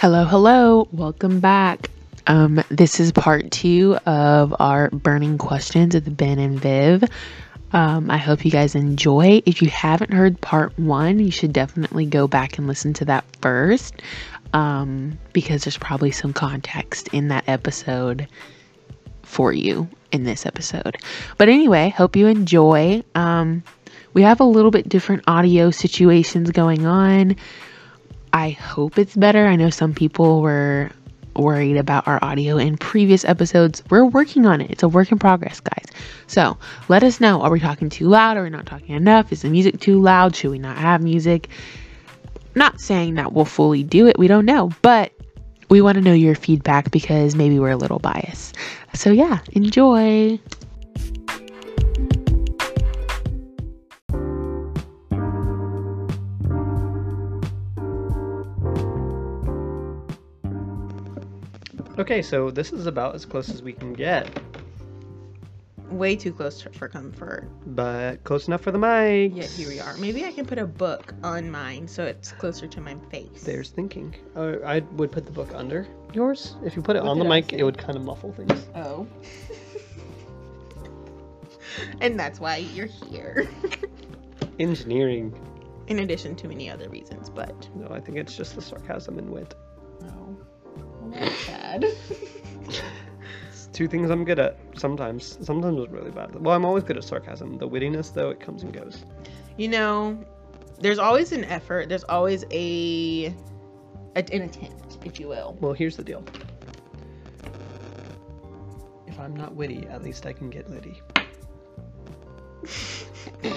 Hello, hello. Welcome back. Um, this is part two of our burning questions with Ben and Viv. Um, I hope you guys enjoy. If you haven't heard part one, you should definitely go back and listen to that first um, because there's probably some context in that episode for you in this episode. But anyway, hope you enjoy. Um, we have a little bit different audio situations going on. I hope it's better. I know some people were worried about our audio in previous episodes. We're working on it. It's a work in progress, guys. So let us know. Are we talking too loud? Are we not talking enough? Is the music too loud? Should we not have music? Not saying that we'll fully do it. We don't know. But we want to know your feedback because maybe we're a little biased. So yeah, enjoy. Okay, so this is about as close as we can get, Way too close for comfort. but close enough for the mic. Yet here we are. Maybe I can put a book on mine so it's closer to my face. There's thinking. Uh, I would put the book under yours. If you put it What on the I mic, it would kind of muffle things. Oh. and that's why you're here. Engineering. In addition to many other reasons, but No, I think it's just the sarcasm and wit. no. Sad. It's two things I'm good at. Sometimes, sometimes it's really bad. Well, I'm always good at sarcasm. The wittiness, though, it comes and goes. you know, there's always an effort. There's always a, a an attempt, if you will. Well, here's the deal. If I'm not witty, at least I can get litty.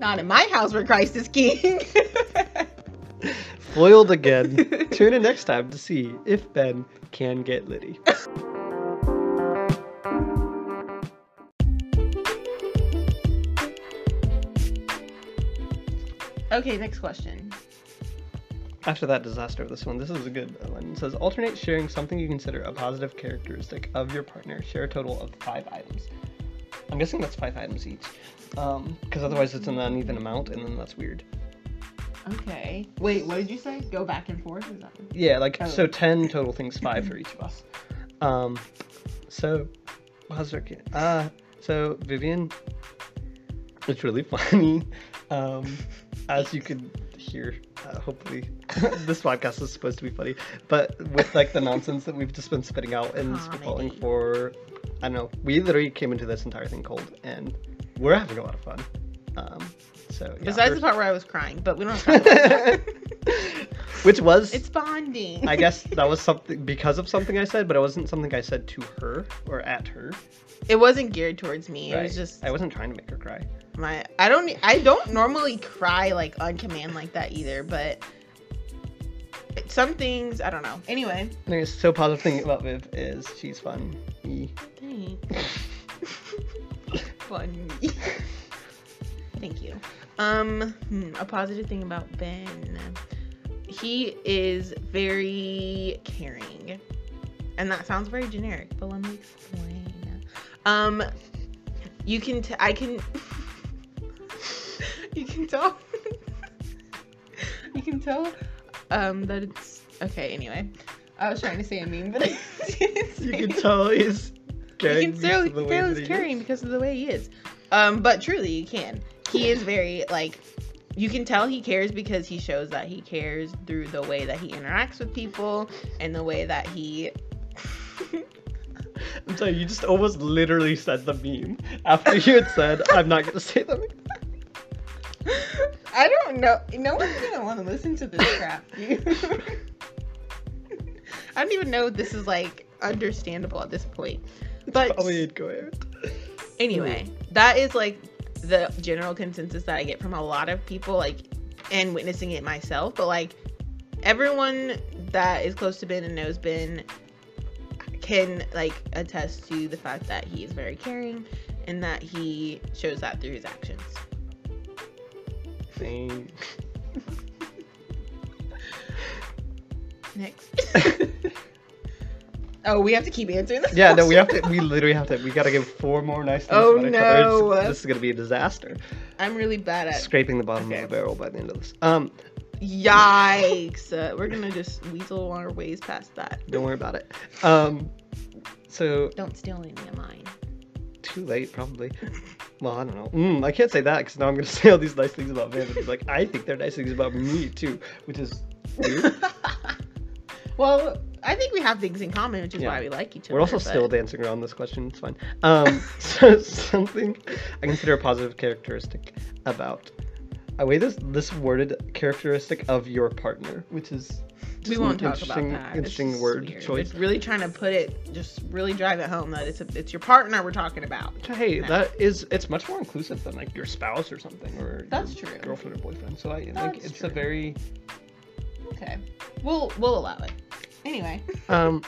Not in my house where Christ is king. Foiled again. Tune in next time to see if Ben can get litty. okay, next question. After that disaster of this one, this is a good one. It says alternate sharing something you consider a positive characteristic of your partner. Share a total of five items. I'm guessing that's five items each. Um, because otherwise it's an uneven amount and then that's weird. Okay. Wait, what did you say? Go back and forth? Is that Yeah, like Oh. so ten total things, five for each of us. Um so how's our kid? Uh so Vivian it's really funny. Um as you could hear, uh, hopefully this podcast is supposed to be funny, but with like the nonsense that we've just been spitting out and spitballing Comedy. for I don't know, we literally came into this entire thing cold and we're having a lot of fun. Um so yeah, Besides the part where I was crying, but we don't have to talk about that. which was It's bonding. I guess that was something because of something I said, but it wasn't something I said to her or at her. it wasn't geared towards me. It was just I wasn't trying to make her cry. my. I don't. I don't normally cry like on command like that either. But some things I don't know. Anyway, Anyways, so positive thing about Viv is she's fun. Thanks. Funny. Thank you. Um, hmm, a positive thing about Ben. He is very caring. And that sounds very generic, but let me explain. Um, you can, t- I can, you can tell, you can tell, um, that it's, okay, anyway. I was trying to say a meme, but I didn't say You can tell he's caring. You can tell, because of the way tell he's caring because of the way he is. Um, but truly, you can. He is very like. You can tell he cares because he shows that he cares through the way that he interacts with people and the way that he. I'm sorry, you just almost literally said the meme after you had said, "I'm not gonna say the meme." I don't know. No one's gonna want to listen to this crap. I don't even know if this is like understandable at this point. But Probably incoherent. anyway that is like the general consensus that i get from a lot of people like and witnessing it myself but like everyone that is close to ben and knows ben can like attest to the fact that he is very caring and that he shows that through his actions Thanks. next oh we have to keep answering this Yeah, no, we have to. We literally have to. We gotta give four more nice things. Oh, other. It's- no. This is gonna be a disaster. i'm really bad at Scraping the bottom Okay. of the barrel by the end of this. Um, Yikes! Uh, we're gonna just weasel our ways past that. Don't worry about it. Um, so Don't steal any of mine. too late, probably. Well, I don't know. Mm, I can't say that because now I'm gonna say all these nice things about be like, I think they're nice things about me too, which is weird. well, I think we have things in common, which is Yeah. why we like each other. We're also but- still dancing around this question. It's fine. Um, so something I consider a positive characteristic about. I way this this worded characteristic of your partner, which is We won't talk about that. Interesting just word weird. choice. It's really trying to put it, just really drive it home that it's a, it's your partner we're talking about. Hey, No. that is it's much more inclusive than like your spouse or something or That's true. girlfriend or boyfriend. So I like it's true. a very Okay, we'll we'll allow it. Anyway, um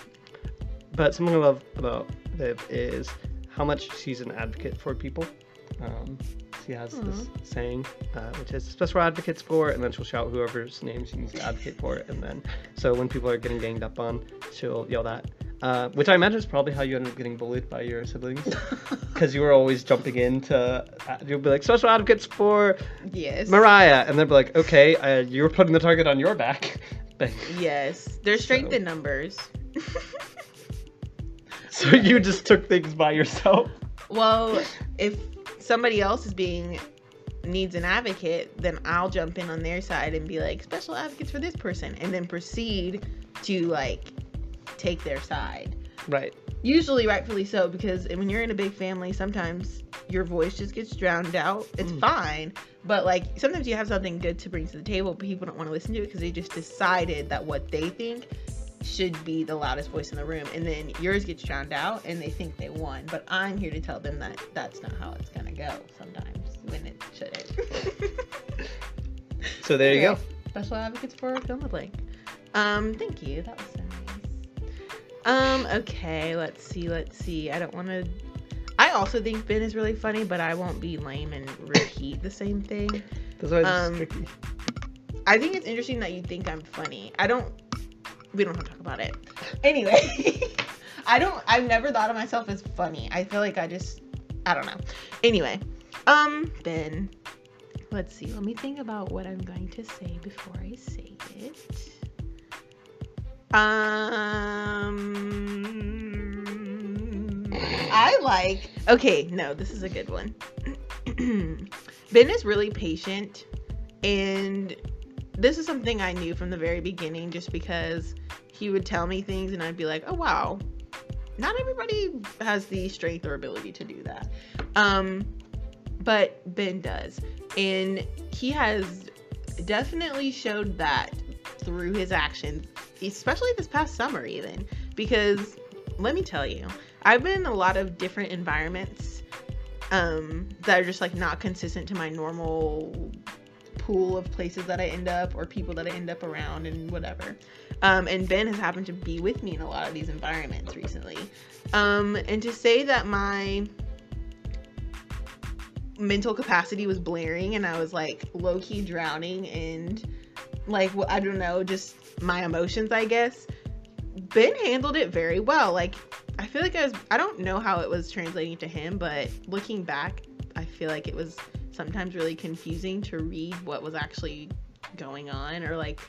but something I love about Viv is how much she's an advocate for people. Um she has this saying, uh, which is special advocates for, and then she'll shout whoever's name she needs to advocate for, and then so when people are getting ganged up on, she'll yell that. Uh, which I imagine is probably how you ended up getting bullied by your siblings, because you were always jumping in to, uh, you'll be like special advocates for yes, Mariah, and they'll be like, okay, uh, you were putting the target on your back. Yes, there's strength So- in numbers. so you just took things by yourself. Well, if somebody else is being needs an advocate, then I'll jump in on their side and be like, special advocates for this person, and then proceed to like take their side. Right. Usually, rightfully so, because when you're in a big family, sometimes your voice just gets drowned out. It's Mm. fine, but like sometimes you have something good to bring to the table, but people don't want to listen to it because they just decided that what they think should be the loudest voice in the room, and then yours gets drowned out, and they think they won. But I'm here to tell them that that's not how it's gonna go. Sometimes when it shouldn't. So there you go. Special advocates for fill in the blank. Um, thank you. That was so nice. Um, okay, let's see, let's see. I don't want to. I also think Ben is really funny, but I won't be lame and repeat the same thing. That's why it's Um, tricky. I think it's interesting that you think I'm funny. I don't. We don't have to talk about it. Anyway, I don't. I've never thought of myself as funny. I feel like I just. I don't know. Anyway, um, Ben. Let's see. Let me think about what I'm going to say before I say it. Um, I like. Okay, no, this is a good one. ben is really patient, and this is something I knew from the very beginning, just because he would tell me things, and I'd be like, "Oh wow, not everybody has the strength or ability to do that." Um, but Ben does, and he has definitely showed that through his actions, especially this past summer, even because let me tell you, I've been in a lot of different environments um, that are just like not consistent to my normal pool of places that I end up or people that I end up around and whatever. Um, and Ben has happened to be with me in a lot of these environments recently. Um, and to say that my mental capacity was blaring and I was like low key drowning and like I don't know, just my emotions, I guess. Ben handled it very well. Like I feel like I was I don't know how it was translating to him, but looking back, I feel like it was sometimes really confusing to read what was actually going on or like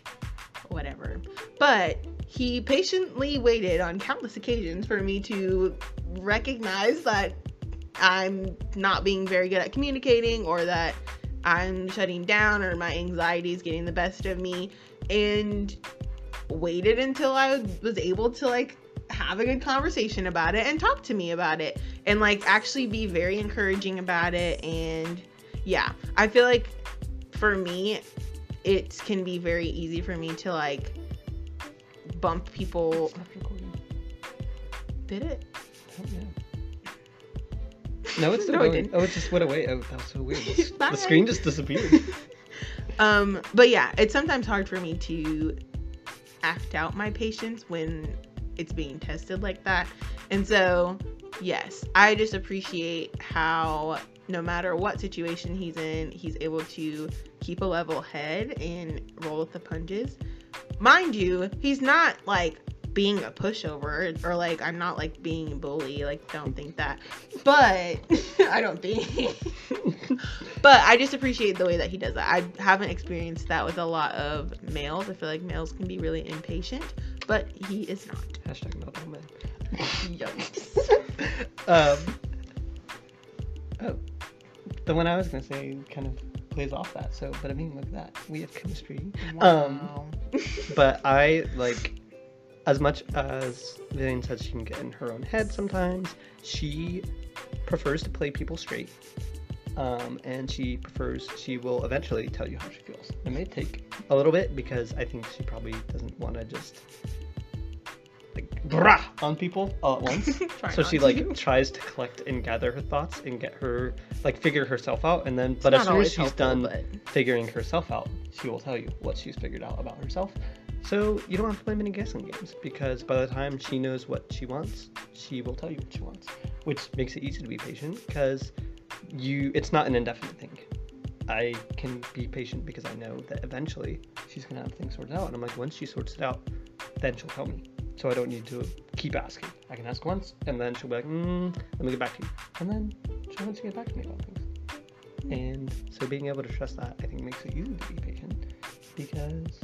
whatever. But he patiently waited on countless occasions for me to recognize that I'm not being very good at communicating or that I'm shutting down or my anxiety is getting the best of me and waited until I was able to like have a good conversation about it and talk to me about it and like actually be very encouraging about it and yeah, I feel like for me it can be very easy for me to like bump people did it Oh, yeah. No, it's still No, it going. didn't. Oh, it just went away. Oh, that was so weird. The screen just disappeared. um but yeah it's sometimes hard for me to act out my patience when it's being tested like that. And so yes i just appreciate how no matter what situation he's in he's able to keep a level head and roll with the punches. Mind you he's not like being a pushover or like i'm not like being bully like don't think that. But i don't think. But I just appreciate the way that he does that. I haven't experienced that with a lot of males. I feel like males can be really impatient, but he is not. Hashtag not all men. Yikes. um, oh, the one I was gonna say kind of plays off that. So, but I mean, look at that. We have chemistry. Um, but I like as much as Vivian says she can get in her own head sometimes. She prefers to play people straight, um, and she prefers she will eventually tell you how she feels. It may take a little bit because I think she probably doesn't want to just like brah on people all at once. So she like tries to collect and gather her thoughts and get her like figure herself out, and then but as soon as she's helpful, done but- figuring herself out, she will tell you what she's figured out about herself. So you don't have to play many guessing games because by the time she knows what she wants, she will tell you what she wants, which makes it easy to be patient because you it's not an indefinite thing. I can be patient because I know that eventually she's gonna have things sorted out, and I'm like, once she sorts it out, then she'll tell me. So I don't need to keep asking. I can ask once, and then she'll be like, mm, "Let me get back to you," and then she'll eventually get back to me about things. And so being able to trust that, I think, makes it easy to be patient because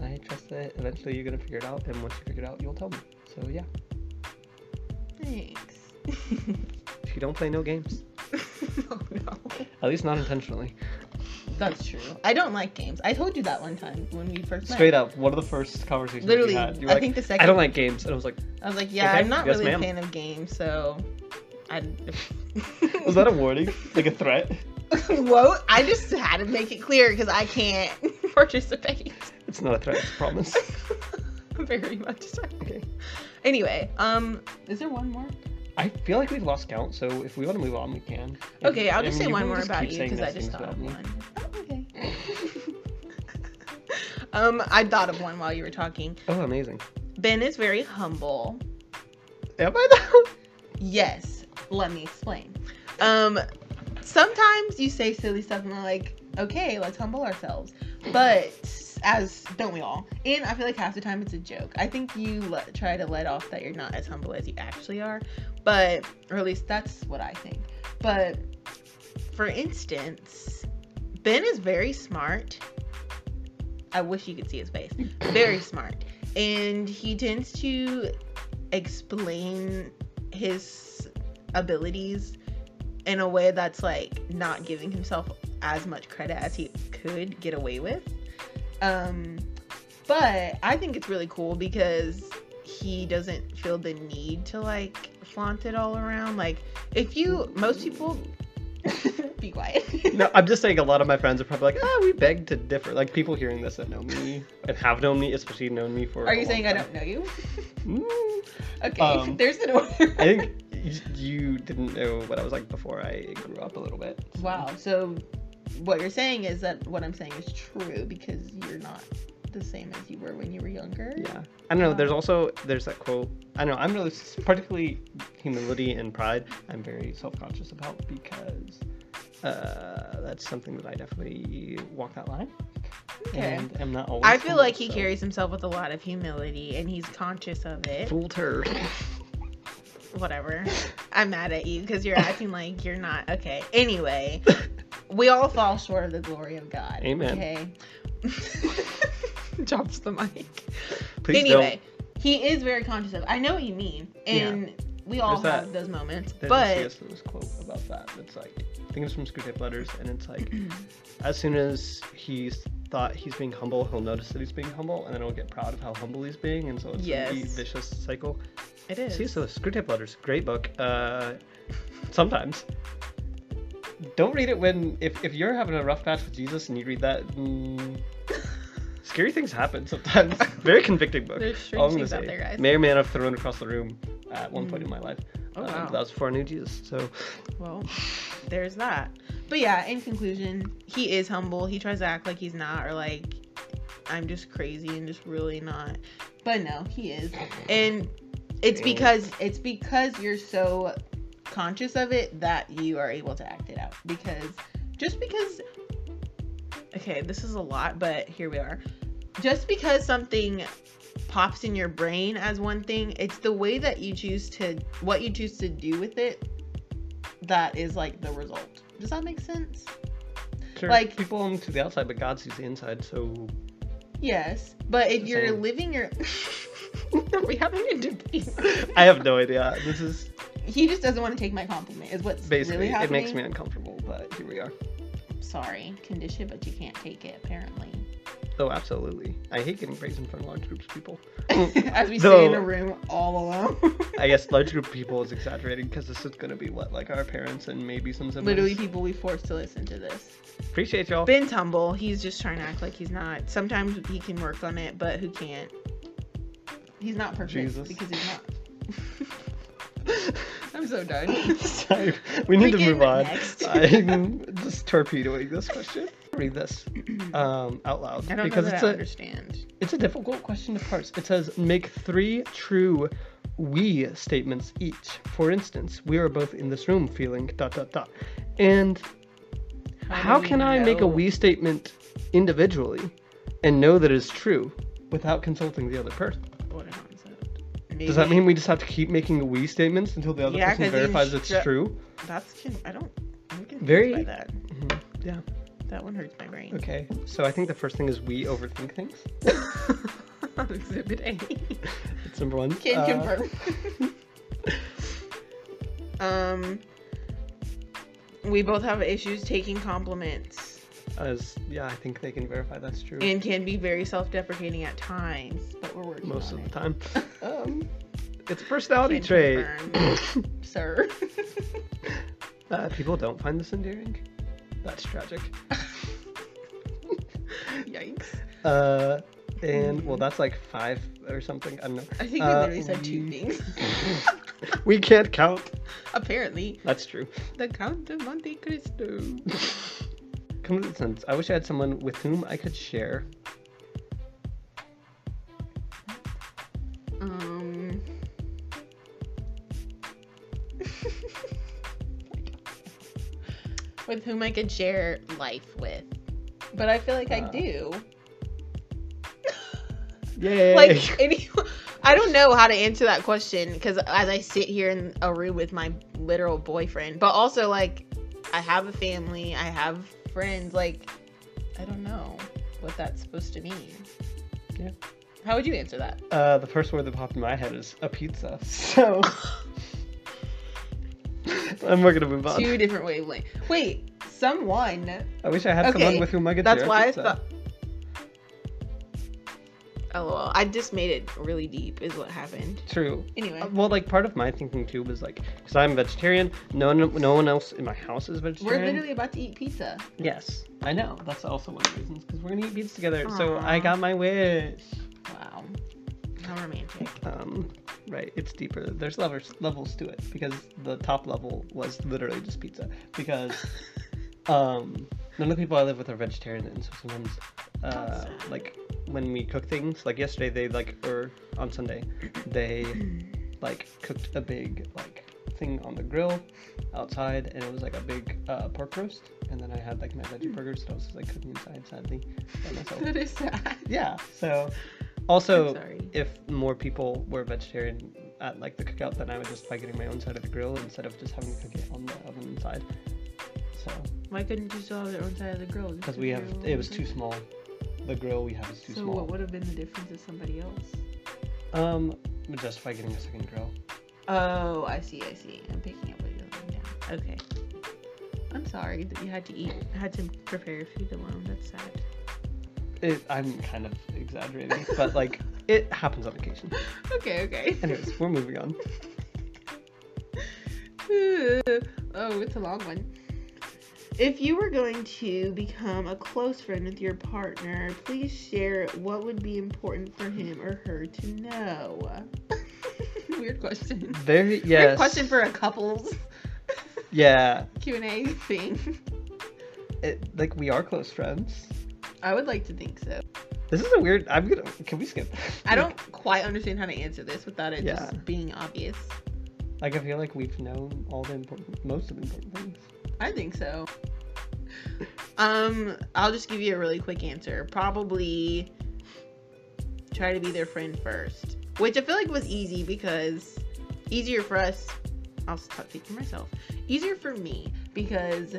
I trust that eventually you're gonna figure it out, and once you figure it out, you'll tell me. So yeah, Thanks. you don't play no games, oh no. at least not intentionally. That's true. I don't like games. I told you that one time when we first met. Straight up, one of the first conversations Literally, we had, you were I like, think the second. I don't like games, and I was like, I was like, yeah, Okay, I'm not yes, really ma'am. a fan of games, so. I. was that a warning, like a threat? Whoa! I just had to make it clear because I can't participate. It's not a threat, I promise. Very much so. Okay. Anyway, um, is there one more? I feel like we've lost count, so if we want to move on, we can. Okay, I'll just say one more about you because I just things thought of one. Um, I thought of one while you were talking. Oh, amazing. Ben is very humble. Am I though? Yes. Let me explain. Um, sometimes you say silly stuff and we're like, okay, let's humble ourselves. But as don't we all? And I feel like half the time it's a joke. I think you let, try to let off that you're not as humble as you actually are, but or at least that's what I think. But for instance, Ben is very smart. I wish you could see his face. Very smart. And he tends to explain his abilities in a way that's like not giving himself as much credit as he could get away with. Um but I think it's really cool because he doesn't feel the need to like flaunt it all around. Like if you most people be quiet. No, I'm just saying a lot of my friends are probably like, ah, we beg to differ. Like people hearing this that know me and have known me, especially known me for. Are you saying I don't know you? Mm, Okay, Um, there's an order. I think you didn't know what I was like before I grew up a little bit. so- Wow. So what you're saying is that what I'm saying is true because you're not the same as you were when you were younger. Yeah, I don't know. There's also there's that quote. I don't know. I'm really particularly humility and pride. I'm very self-conscious about because uh, that's something that I definitely walk that line. Okay. And am not always. I feel like he so- carries himself with a lot of humility and he's conscious of it. Fooled her. Whatever. I'm mad at you because you're acting like you're not. Okay. Anyway, we all fall short of the glory of God. Amen. Okay. Drops the mic. Please anyway, he is very conscious of. I know what you mean, and we all There's have that- those moments. but a C.S. Lewis quote about that. It's like I think it's from Screwtape Letters, and it's like as soon as he's thought he's being humble, he'll notice that he's being humble, and then he'll get proud of how humble he's being, and so it's a Yes. vicious cycle. it is. See, so Screwtape Letters, great book. Uh, sometimes. Don't read it when if, if you're having a rough patch with Jesus and you read that. Mm, scary things happen sometimes. Very convicting book. There's strange things out there, guys. May or may not have thrown across the room at one point Mm. in my life. Oh, Um, wow. That was before I knew Jesus. So Well, there's that. But yeah, in conclusion, he is humble. He tries to act like he's not, or like I'm just crazy and just really not. But no, he is, and it's because it's because you're so conscious of it that you are able to act it out. Because just because, okay, this is a lot, but here we are. Just because something pops in your brain as one thing, it's the way that you choose to what you choose to do with it that is like the result. Does that make sense? Sure. Like- people only to the outside, but God sees the inside. So Yes, but if you're same. living your, are we having a debate? I have no idea. This is He just doesn't want to take my compliment. Is what's basically really it makes me uncomfortable, but here we are. Sorry, condition, but you can't take it. Apparently, Oh, absolutely. I hate getting praised in front of large groups of people. as we stay in a room all alone. I guess large group of people is exaggerating because this is gonna be what like our parents and maybe some siblings. Literally, people we forced to listen to this. appreciate y'all. Ben's humble. He's just trying to act like he's not. Sometimes he can work on it, but who can't? He's not perfect Jesus. because he's not. I'm so done. Sorry, we need to move on. I'm just torpedoing this question. Read this um, out loud I don't because know that it's I a understand. it's a difficult question to parse. It says make three true we statements each. For instance, we are both in this room feeling dot dot dot. And how, do we can I make a we statement individually and know that it's true without consulting the other person? What a concept. Does that mean we just have to keep making we statements until the other Yeah, person verifies it's instru- true? that's? I don't. I'm Very- by that. Mhm, Yeah. That one hurts my brain. Okay. So I think the first thing is we overthink things. Exhibit A. It's number one. Can Uh, confirm. um, we both have issues taking compliments As yeah, I think they can verify that's true and can be very self-deprecating at times, but we're working most on of it. the time. Um, it's a personality Can trait. confirm. sir. Uh, people don't find this endearing. That's tragic. Yikes! Uh, and well, that's like five or something. I don't know. I think you Uh, literally said two we- things. we can't count. Apparently, That's true. the Count of Monte Cristo. Come to the sense, I wish I had someone with whom I could share. Um. with whom I could share life with. But I feel like I Uh, do. Yeah. Like any I don't know how to answer that question because as I sit here in a room with my literal boyfriend, but also like I have a family, I have friends, like I don't know what that's supposed to mean. Yeah. How would you answer that? uh, the first word that popped in my head is a pizza. So I'm not gonna move on. Two different wavelengths. Wait, someone. I wish I had Okay, someone with whom I could That's why I thought. LOL. I just made it really deep, is what happened. True. Anyway. Uh, Well, like part of my thinking too was like, because I'm vegetarian. No one, no one else in my house is vegetarian. We're literally about to eat pizza. Yes, I know. That's also one of the reasons because we're gonna eat pizza together. So I got my wish. Wow. How romantic. Um, right. It's deeper. There's levels levels to it because the top level was literally just pizza because um none of the people I live with are vegetarian and so sometimes uh like when we cook things like yesterday they like or on Sunday they like cooked a big like thing on the grill outside and it was like a big uh, pork roast and then I had like my veggie burgers that I was like cooking inside sadly by myself. that is sad. yeah. So also if more people were vegetarian at like the cookout, then I would just by getting my own side of the grill instead of just having to cook it on the oven inside. So Why couldn't you still have your own side of the grill? Because we have, it was too small. The grill we have is too So small. what would have been the difference if somebody else? Um, justify getting a second grill. Oh, I see, I see. I'm picking up what you're laying down. Okay. I'm sorry that you had to eat, had to prepare your food alone. That's sad. It, I'm kind of exaggerating, but like it happens on occasion. Okay, okay. Anyways, we're moving on. oh, it's a long one. If you were going to become a close friend with your partner, please share what would be important for him or her to know. Weird question. Very Weird yes. question for a couples Yeah, Q and A thing. it, like we are close friends. I would like to think so. This is a weird. I'm gonna. Can we skip? I don't quite understand how to answer this without it Yeah. just being obvious. Like I feel like we've known all the important, most of the important things. I think so. Um, I'll just give you a really quick answer. Probably try to be their friend first, which I feel like was easy because easier for us I'll speak for myself. Easier for me because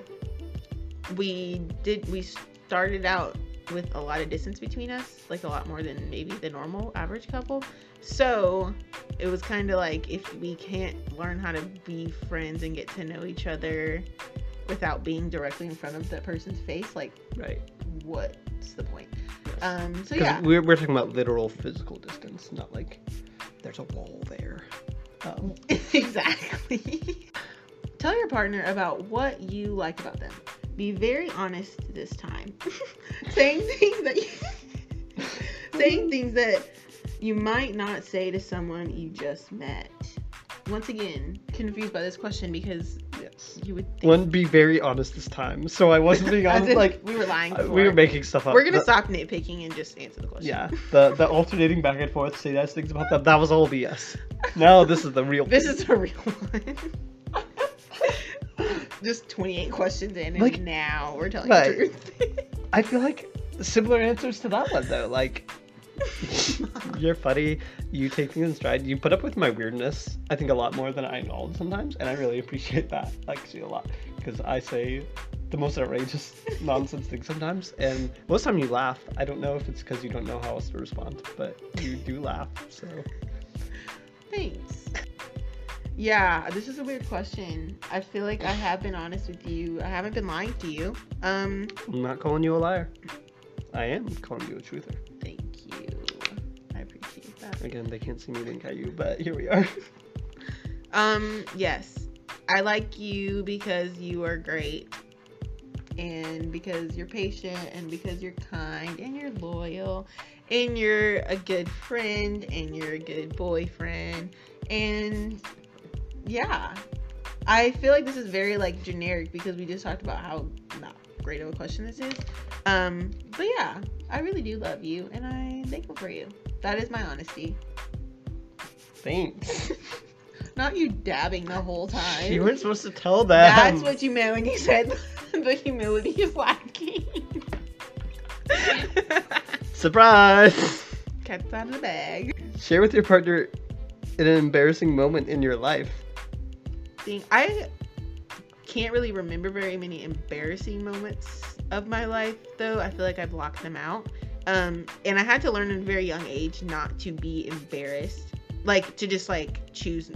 we did we started out with a lot of distance between us, like a lot more than maybe the normal average couple. So it was kind of like if we can't learn how to be friends and get to know each other without being directly in front of that person's face, like Right. what's the point? Yes. Um, so yeah, we're, we're talking about literal physical distance, not like there's a wall there. Um, exactly. Tell your partner about what you like about them. Be very honest this time. saying things that you, saying things that you might not say to someone you just met. Once again, confused by this question because yes. you would think One, be very honest this time. So I wasn't being honest. Like we were lying. uh, Before. we were making stuff up. We're gonna The- stop nitpicking and just answer the question. Yeah, the the alternating back and forth, say nice things about them. That was all BS. Now this is the real. This is the real one. Just 28 questions in, and Like- now we're telling Right. the truth. I feel like similar answers to that one though. Like you're funny. You take things in stride. You put up with my weirdness. I think a lot more than I acknowledge sometimes, and I really appreciate that. Actually, a lot because I say the most outrageous nonsense things sometimes, and most time you laugh. I don't know if it's because you don't know how else to respond, but you do laugh. So Thanks. Yeah, this is a weird question. I feel like I have been honest with you. I haven't been lying to you. Um, I'm not calling you a liar. I am calling you a truther. thank you. I appreciate that. Again, they can't see me wink at you, but here we are. Um, yes. I like you because you are great. And because you're patient and because you're kind and you're loyal and you're a good friend and you're a good boyfriend and yeah. I feel like this is very like generic because we just talked about how not great of a question this is. Um, but yeah, I really do love you and I'm thankful for you. That is my honesty. Thanks. Not you dabbing the whole time. You weren't supposed to tell that. That's what you meant when you said the humility is lacking. Surprise! Cat's out of the bag. Share with your partner an embarrassing moment in your life. I can't really remember very many embarrassing moments of my life though. I feel like I've blocked them out. Um, and I had to learn at a very young age not to be embarrassed. Like to just like choose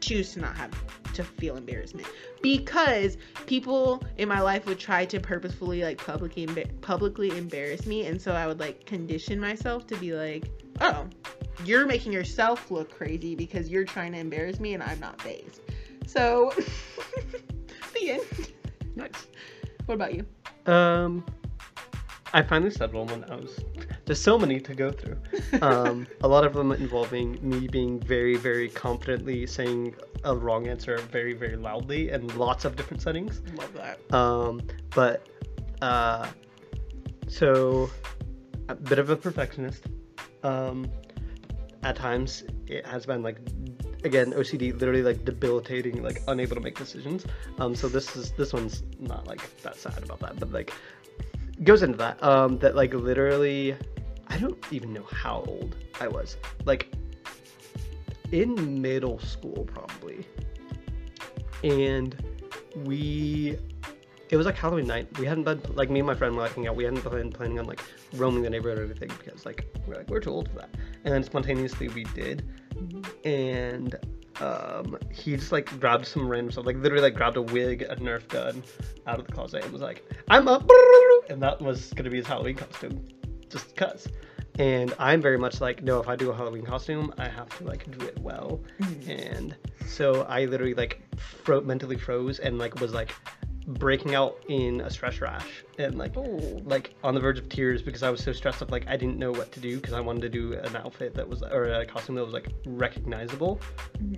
choose to not have to feel embarrassment because people in my life would try to purposefully like publicly publicly embarrass me and so I would like condition myself to be like oh you're making yourself look crazy because you're trying to embarrass me and I'm not fazed so the end Nice. what about you Um, I finally said one when I was. There's so many to go through. Um, a lot of them involving me being very, very confidently saying a wrong answer very, very loudly in lots of different settings. love that Um, but uh, so a bit of a perfectionist. Um, at times it has been like again OCD, literally like debilitating, like unable to make decisions. Um, so this is this one's not like that sad about that, but like goes into that. Um, that like literally, I don't even know how old I was. Like in middle school probably, and we it was like Halloween night. We hadn't been like me and my friend were like hanging out. We hadn't been planning on like roaming the neighborhood or anything because like we're like we're too old for that. And then spontaneously we did, and um, he just like grabbed some random stuff, like literally like grabbed a wig, a Nerf gun out of the closet, and was like, "I'm up," and that was gonna be his Halloween costume, just cuz. And I'm very much like, no, if I do a Halloween costume, I have to like do it well. And so I literally like fro- mentally froze and like was like breaking out in a stress rash and like oh like on the verge of tears because I was so stressed up like I didn't know what to do because I wanted to do an outfit that was or a costume that was like recognizable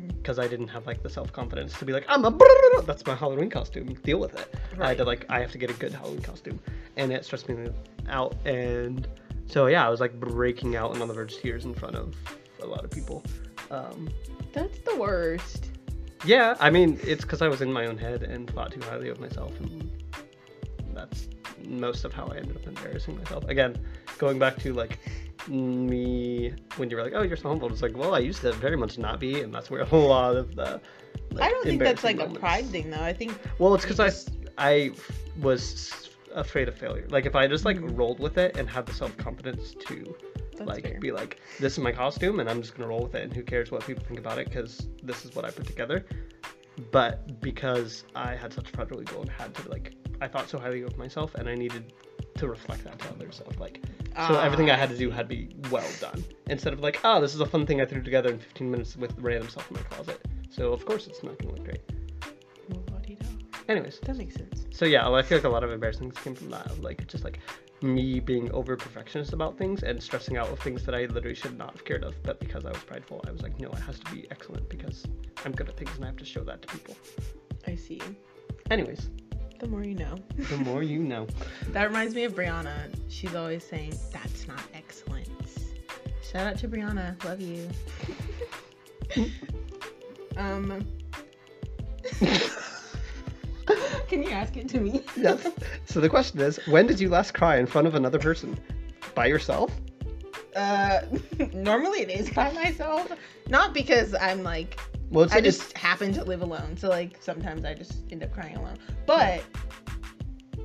because I didn't have like the self confidence to be like I'm a that's my Halloween costume. Deal with it. I had to like I have to get a good Halloween costume and it stressed me out and so yeah I was like breaking out and on the verge of tears in front of a lot of people. Um, that's the worst yeah, I mean, it's because I was in my own head and thought too highly of myself, and that's most of how I ended up embarrassing myself. Again, going back to like me when you were like, "Oh, you're so humble," it's like, well, I used to very much not be, and that's where a lot of the I don't think that's like embarrassing a pride thing though. I think Well, it's because I just- I was afraid of failure. Like if I just like rolled with it and had the self confidence to that's like fair. be like, this is my costume and I'm just gonna roll with it and who cares what people think about it because this is what I put together. But because I had such pride ego and had to like, I thought so highly of myself and I needed to reflect that to others. Of like, so ah. everything I had to do had to be well done instead of like, oh, this is a fun thing I threw together in 15 minutes with random stuff in my closet. So of course it's not gonna look great. Anyways, That makes sense. so yeah, I feel like a lot of embarrassing things came from that. Like just like me being over perfectionist about things and stressing out of things that I literally should not have cared of. But because I was prideful, I was like, no, it has to be excellent because I'm good at things and I have to show that to people. I see. Anyways, The more you know. the more you know. That reminds me of Brianna. She's always saying, "That's not excellence." Shout out to Brianna. Love you. um. Can you ask it to me? Yes. So the question is, when did you last cry in front of another person? By yourself? Uh, normally it is by myself. Not because I'm like Well, it's, I it's- just happen to live alone, so like sometimes I just end up crying alone. But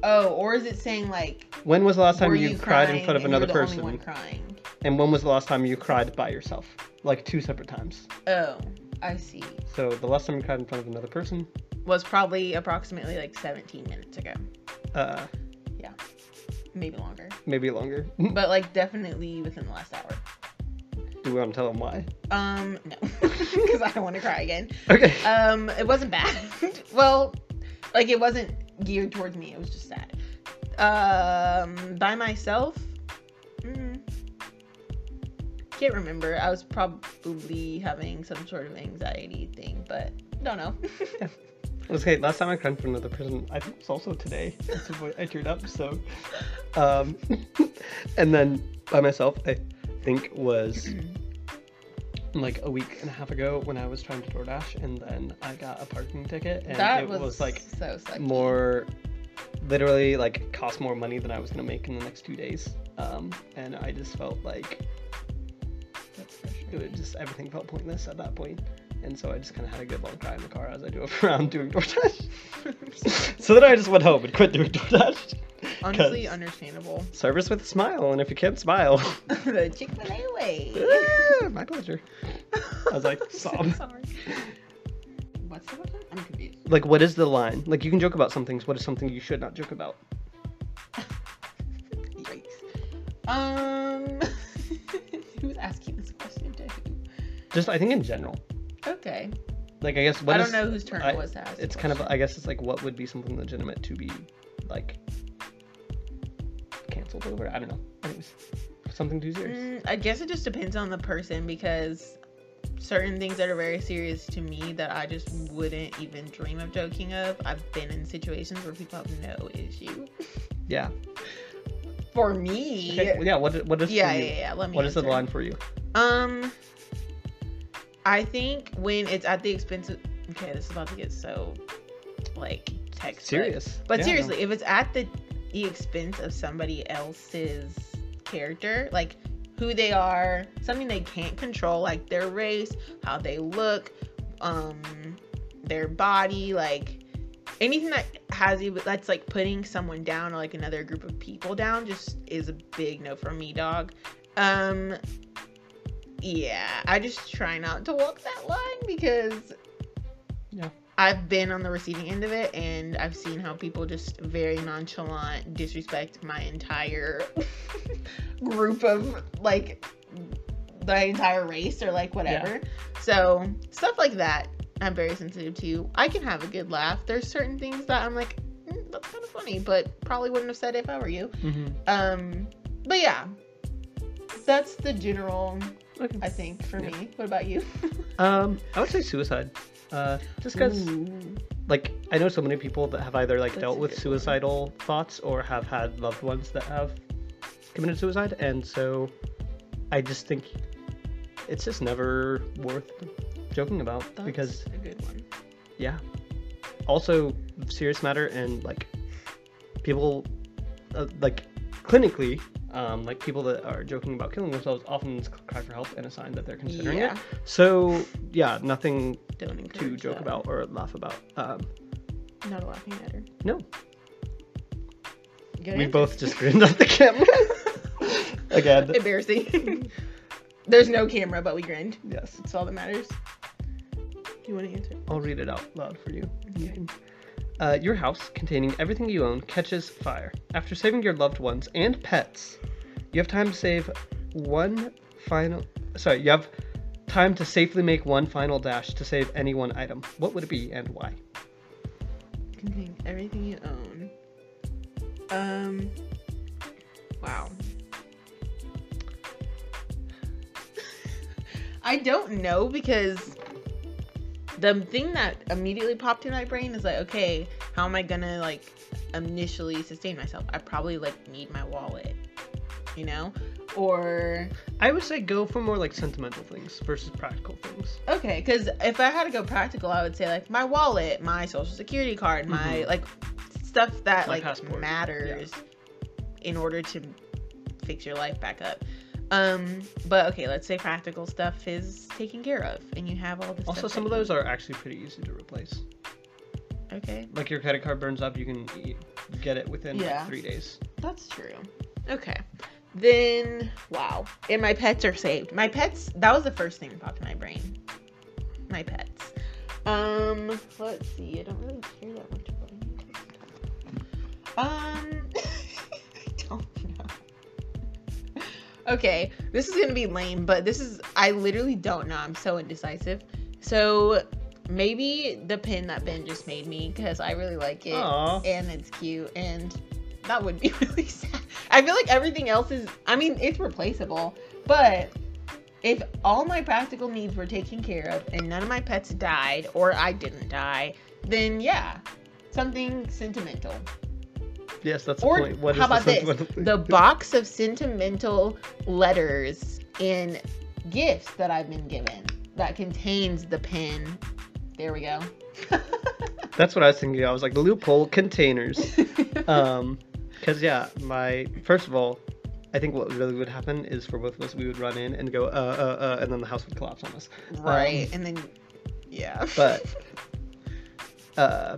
oh, or is it saying like when was the last time you, you cried in front of another the person? Only one crying. And when was the last time you cried by yourself? Like two separate times. Oh, I see. So the last time you cried in front of another person, Was probably approximately like 17 minutes ago, uh, yeah, maybe longer, maybe longer. but like definitely within the last hour. Do we want to tell them why? Um, no, because I don't want to cry again. Okay. Um, it wasn't bad. well, like it wasn't geared towards me. It was just sad. Um, by myself. Mm, can't remember. I was probably having some sort of anxiety thing, but don't know. Okay, last time I cried for another person, I think it was also today. That's what I teared up. So, um, and then by myself, I think was like a week and a half ago when I was trying to DoorDash, and then I got a parking ticket, and that it was, was, like so sucky. more, literally like cost more money than I was gonna make in the next two days. Um, and I just felt like That's it was just everything felt pointless at that point. And so I just kind of had a good long cry in the car as I drove around doing DoorDash. so then I just went home and quit doing DoorDash. Honestly, understandable. service with a smile, and if you can't smile, the Chick Fil A way. "Ah, my pleasure. I was like, So sob. sorry. What's the question? I'm confused. Like, what is the line? Like, you can joke about some things. What is something you should not joke about? Yikes. Um, who's asking this question to who? Just, I think in general. Okay. Like, I guess what I don't know whose turn I- it was to ask. It's kind of. I guess it's like, what would be something legitimate to be, like, canceled over? I don't know. Anyways, something too serious. Mm, I guess it just depends on the person because certain things that are very serious to me that I just wouldn't even dream of joking of. I've been in situations where people have no issue. Yeah. For me, Okay, yeah. What what is yeah, for yeah, you? yeah. Let me. What is the line for you? Um, I think when it's at the expense of okay, this is about to get so like text Serious. But Yeah, no. seriously, if it's at the the expense of somebody else's character, like who they are, something they can't control, like their race, how they look, um, their body, like anything that has you that's like putting someone down or like another group of people down just is a big no for me, dog. Um yeah, I just try not to walk that line because Yeah. I've been on the receiving end of it and I've seen how people just very nonchalant disrespect my entire group of like the entire race or like whatever. So, stuff like that I'm very sensitive to. I can have a good laugh. There's certain things that I'm like, mm, that's kind of funny, but probably wouldn't have said if I were you. Mm-hmm. Um, but yeah, that's the general, Okay. I think, for Yeah. me. What about you? Um, I would say suicide. Uh, just because, like, I know so many people that have either like That's dealt with good one. suicidal thoughts or have had loved ones that have committed suicide, and so I just think it's just never worth joking about That's because a good one. yeah also serious matter and like people uh, like clinically Um, like people that are joking about killing themselves often cry for help and a sign that they're considering Yeah. it. So yeah, nothing Don't to joke that. about or laugh about. Um, Not a laughing matter. no, Good we answer. both just grinned at the camera. Again, Embarrassing. There's no camera, but we grinned. yes. It's all that matters. Do you want to answer? I'll read it out loud for you. Okay. Uh, your house, containing everything you own, catches fire. After saving your loved ones and pets, you have time to save one final. Sorry, you have time to safely make one final dash to save any one item. What would it be and why? Contain everything you own. Um. Wow. I don't know because the thing that immediately popped in my brain is like, okay, how am I gonna like initially sustain myself? I probably like need my wallet, you know, or I would say go for more like sentimental things versus practical things. Okay, because if I had to go practical, I would say like my wallet, my social security card, my Mhm. like stuff that My like passport, matters in order to fix your life back up. Um, but okay, let's say practical stuff is taken care of, and you have all this. Also, some of those are actually pretty easy to replace. okay. Like your credit card burns up, you can get it within like, three days. That's true. Okay. Then wow. And my pets are saved. My pets that was the first thing that popped in my brain. My pets. Um let's see. I don't really care that much about any of this stuff. Um I don't. Okay, this is gonna be lame, but this is I literally don't know. I'm so indecisive. So maybe the pin that Ben just made me because I really like it Aw. and it's cute and that would be really sad. I feel like everything else is I mean, it's replaceable, but if all my practical needs were taken care of and none of my pets died or I didn't die, then yeah, something sentimental. Yes, that's Or the point. What is how the about this? The box of sentimental letters in gifts that I've been given that contains the pen. There we go. That's what I was thinking. I was like the loophole containers. um, because yeah, my first of all, I think what really would happen is for both of us, we would run in and go uh uh uh, and then the house would collapse on us. right. and then yeah. But uh,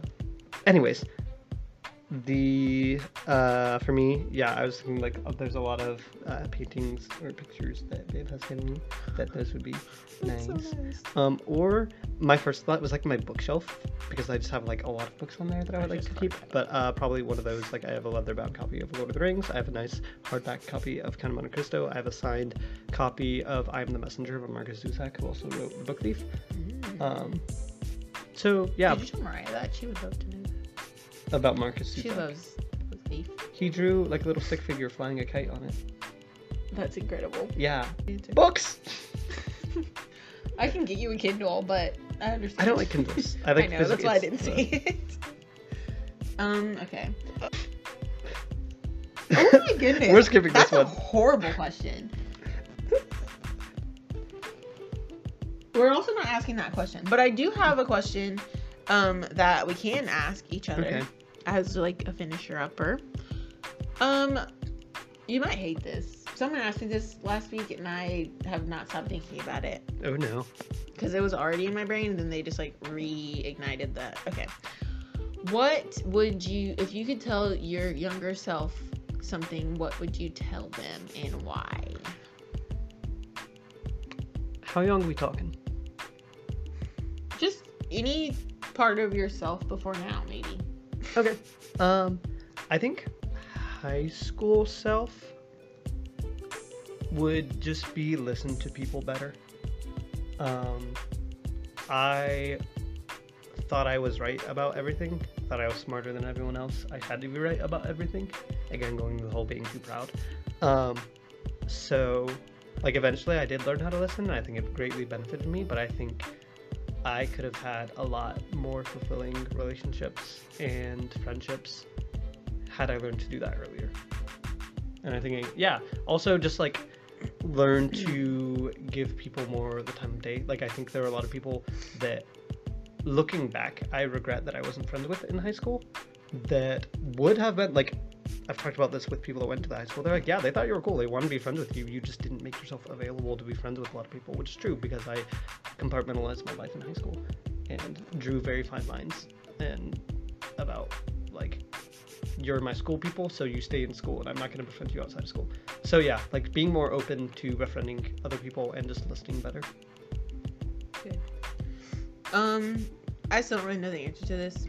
anyways, the uh for me, yeah, I was thinking like uh, there's a lot of uh, paintings or pictures that Dave has given me that those would be nice. So nice. Um, or my first thought was like my bookshelf because I just have like a lot of books on there that I would like to keep. But uh, probably one of those like I have a leather-bound copy of Lord of the Rings. I have a nice hardback copy of Count of Monte Cristo. I have a signed copy of I Am the Messenger by Markus Zusak, who also wrote The Book Thief. Mm. Um, so yeah, Did you tell Mariah that? She would love to know. About Markus She loves Thief. He drew like a little stick figure flying a kite on it. That's incredible. Yeah, books. I can get you a Kindle, but I understand. I don't like Kindles. I like. I know, that's why I didn't uh, it. Um, okay. Oh my goodness. We're skipping That's this a one. horrible question. We're also not asking that question, but I do have a question um that we can ask each other Okay. As like a finisher upper. Um you might hate this. Someone asked me this last week and I have not stopped thinking about it Oh no. because it was already in my brain and then they just like reignited that okay what would you if you could tell your younger self something what would you tell them and why How young are we talking? just any part of yourself before now maybe Okay. Um, I think high school self would just be listen to people better. Um, I thought I was right about everything. Thought I was smarter than everyone else. I had to be right about everything. Again, going the whole being too proud. Um, so, like, eventually I did learn how to listen. I think it greatly benefited me. But I think I could have had a lot more fulfilling relationships and friendships had I learned to do that earlier. And I think, yeah, also just like learn to give people more the time of day. Like, I think there are a lot of people that, looking back, I regret that I wasn't friends with in high school that would have been like, I've talked about this with people that went to the high school. They're like, yeah, they thought you were cool. They wanted to be friends with you. You just didn't make yourself available to be friends with a lot of people, which is true because I compartmentalized my life in high school and drew very fine lines and about like you're my school people, so you stay in school, and I'm not going to befriend you outside of school. So yeah, like being more open to befriending other people and just listening better. Good. Um, I still don't really know the answer to this,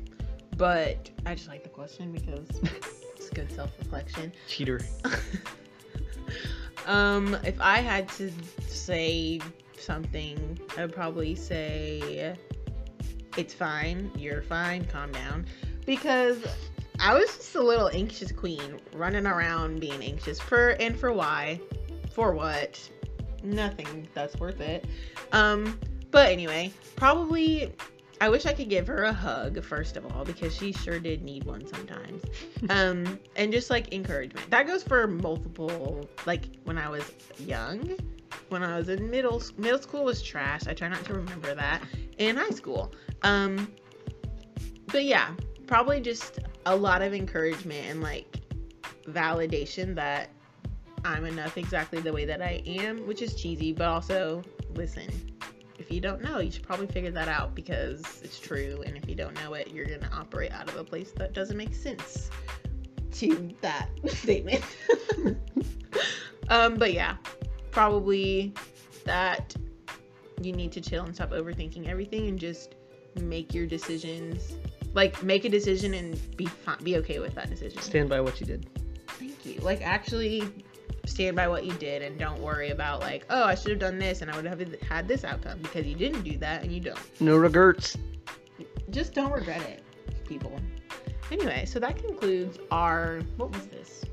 but I just like the question because good self-reflection. Cheater. um, if I had to say something, I would probably say it's fine, you're fine, calm down. Because I was just a little anxious queen running around being anxious for and for why? For what? Nothing that's worth it. Um, but anyway, probably I wish I could give her a hug first of all because she sure did need one sometimes. Um, and just like encouragement. That goes for multiple like when I was young, when I was in middle middle school was trash. I try not to remember that. In high school. Um, but yeah, probably just a lot of encouragement and like validation that I'm enough exactly the way that I am, which is cheesy, but also listen. If you don't know, you should probably figure that out because it's true. And if you don't know it, you're going to operate out of a place that doesn't make sense to that statement. um, but yeah, probably that you need to chill and stop overthinking everything and just make your decisions like make a decision and be fine, be okay with that decision. Stand by what you did. Thank you. Like actually stand by what you did and don't worry about like, oh, I should have done this and I would have had this outcome because you didn't do that and you don't. No regrets. Just don't regret it, people. Anyway, so that concludes our what was this?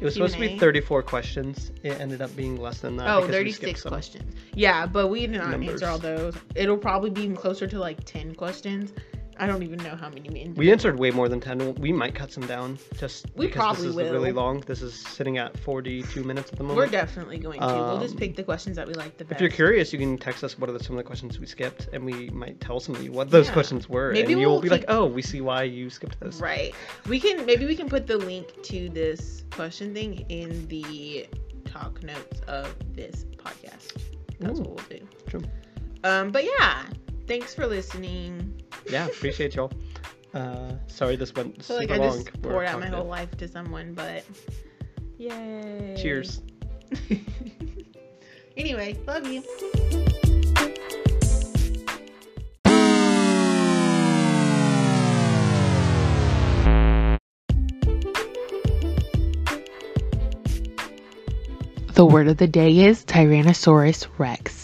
It was supposed to be 34 questions. It ended up being less than that. Oh, 36 questions. Yeah, but we did not Numbers. answer all those. It'll probably be closer to like 10 questions I don't even know how many we We answered way more than 10. We might cut some down just we because probably this is will. really long. This is sitting at 42 minutes at the moment. We're definitely going to. Um, we'll just pick um, the questions that we like the best. If you're curious, you can text us what are some of the questions we skipped, and we might tell some of you what those yeah. questions were. Maybe and we'll you'll be like, oh, we see why you skipped this. Right. We can, maybe we can put the link to this question thing in the talk notes of this podcast. That's Ooh, what we'll do. True. Um, but yeah, thanks for listening. Yeah, appreciate y'all. Uh, sorry this went so, super like, I long. just poured out my whole life to someone, but yay! Cheers. anyway, love you. The word of the day is Tyrannosaurus Rex.